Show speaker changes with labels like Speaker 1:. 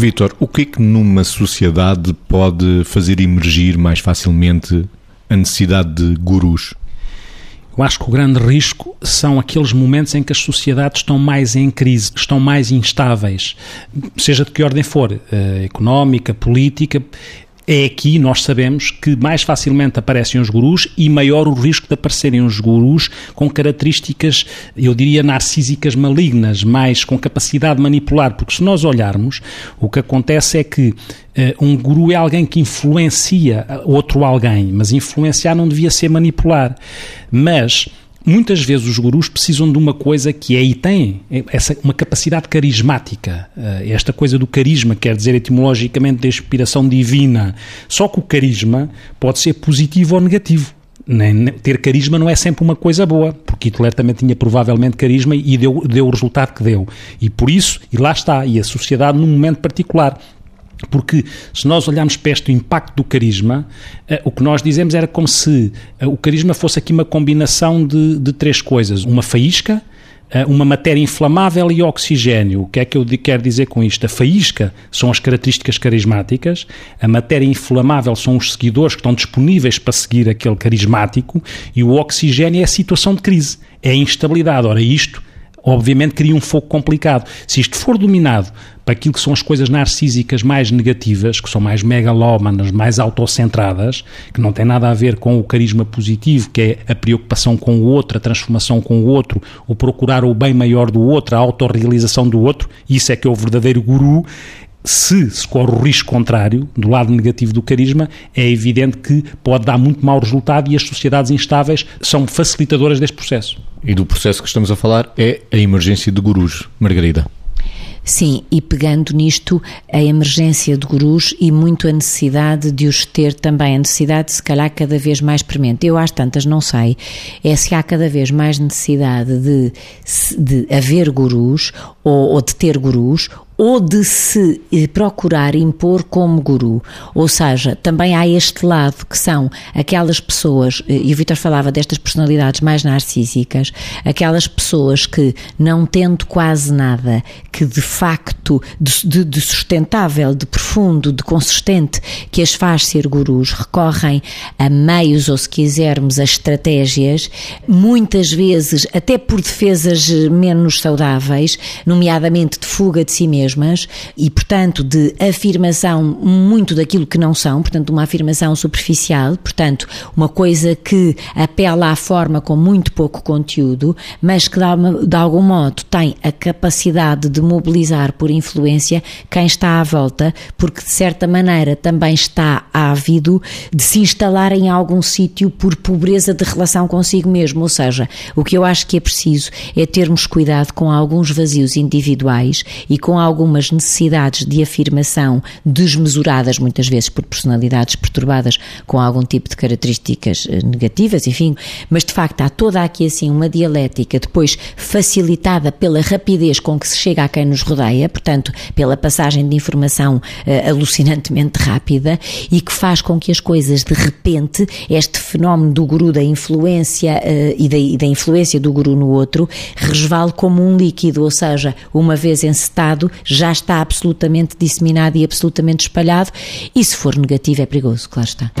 Speaker 1: Vitor, o que é que numa sociedade pode fazer emergir mais facilmente a necessidade de gurus?
Speaker 2: Eu acho que o grande risco são aqueles momentos em que as sociedades estão mais em crise, estão mais instáveis, seja de que ordem for, eh, económica, política é aqui, nós sabemos, que mais facilmente aparecem os gurus e maior o risco de aparecerem os gurus com características, eu diria, narcísicas malignas, mais com capacidade de manipular, porque se nós olharmos, o que acontece é que uh, um guru é alguém que influencia outro alguém, mas influenciar não devia ser manipular. Mas muitas vezes os gurus precisam de uma coisa que é e têm, essa, uma capacidade carismática. Eh, esta coisa do carisma quer dizer etimologicamente de inspiração divina. Só que o carisma pode ser positivo ou negativo. Nem, ter carisma não é sempre uma coisa boa, porque Hitler também tinha provavelmente carisma e deu, deu o resultado que deu. E por isso, e lá está, e a sociedade num momento particular, porque se nós olharmos para este impacto do carisma, eh, o que nós dizemos era como se eh, o carisma fosse aqui uma combinação de, de três coisas: uma faísca, eh, uma matéria inflamável e oxigênio. O que é que eu quero dizer com isto? A faísca são as características carismáticas, a matéria inflamável são os seguidores que estão disponíveis para seguir aquele carismático e o oxigênio é a situação de crise, é a instabilidade. Ora, isto obviamente cria um fogo complicado. Se isto for dominado para aquilo que são as coisas narcísicas mais negativas, que são mais megalómanas, mais autocentradas, que não tem nada a ver com o carisma positivo, que é a preocupação com o outro, a transformação com o outro, o procurar o bem maior do outro, a autorrealização do outro, isso é que é o verdadeiro guru, se se corre o risco contrário, do lado negativo do carisma, é evidente que pode dar muito mau resultado e as sociedades instáveis são facilitadoras deste processo.
Speaker 1: E do processo que estamos a falar é a emergência de gurus, Margarida.
Speaker 3: Sim, e pegando nisto a emergência de gurus e muito a necessidade de os ter também, a necessidade se calhar cada vez mais premente. Eu às tantas não sei, é se há cada vez mais necessidade de, de haver gurus ou, ou de ter gurus ou de se eh, procurar impor como guru. Ou seja, também há este lado que são aquelas pessoas, eh, e o Vitor falava destas personalidades mais narcísicas, aquelas pessoas que, não tendo quase nada que de facto de, de sustentável, de profundo, de consistente, que as faz ser gurus, recorrem a meios ou, se quisermos, a estratégias, muitas vezes até por defesas eh, menos saudáveis, nomeadamente de fuga de si mesmo mesmas e, portanto, de afirmação muito daquilo que não são, portanto, uma afirmação superficial, portanto, uma coisa que apela à forma com muito pouco conteúdo, mas que de algum modo tem a capacidade de mobilizar por influência quem está à volta, porque de certa maneira também está ávido de se instalar em algum sítio por pobreza de relação consigo mesmo. Ou seja, o que eu acho que é preciso é termos cuidado com alguns vazios individuais e com algumas necessidades de afirmação desmesuradas, muitas vezes por personalidades perturbadas com algum tipo de características eh, negativas, enfim, mas de facto há toda aqui assim uma dialética depois facilitada pela rapidez com que se chega a quem nos rodeia, portanto, pela passagem de informação uh, alucinantemente rápida e que faz com que as coisas de repente, este fenómeno do guru da influência uh, e, da, e da influência do guru no outro, resvale como um líquido, ou seja, uma vez encetado, já está absolutamente disseminado e absolutamente espalhado, e se for negativo é perigoso, claro está.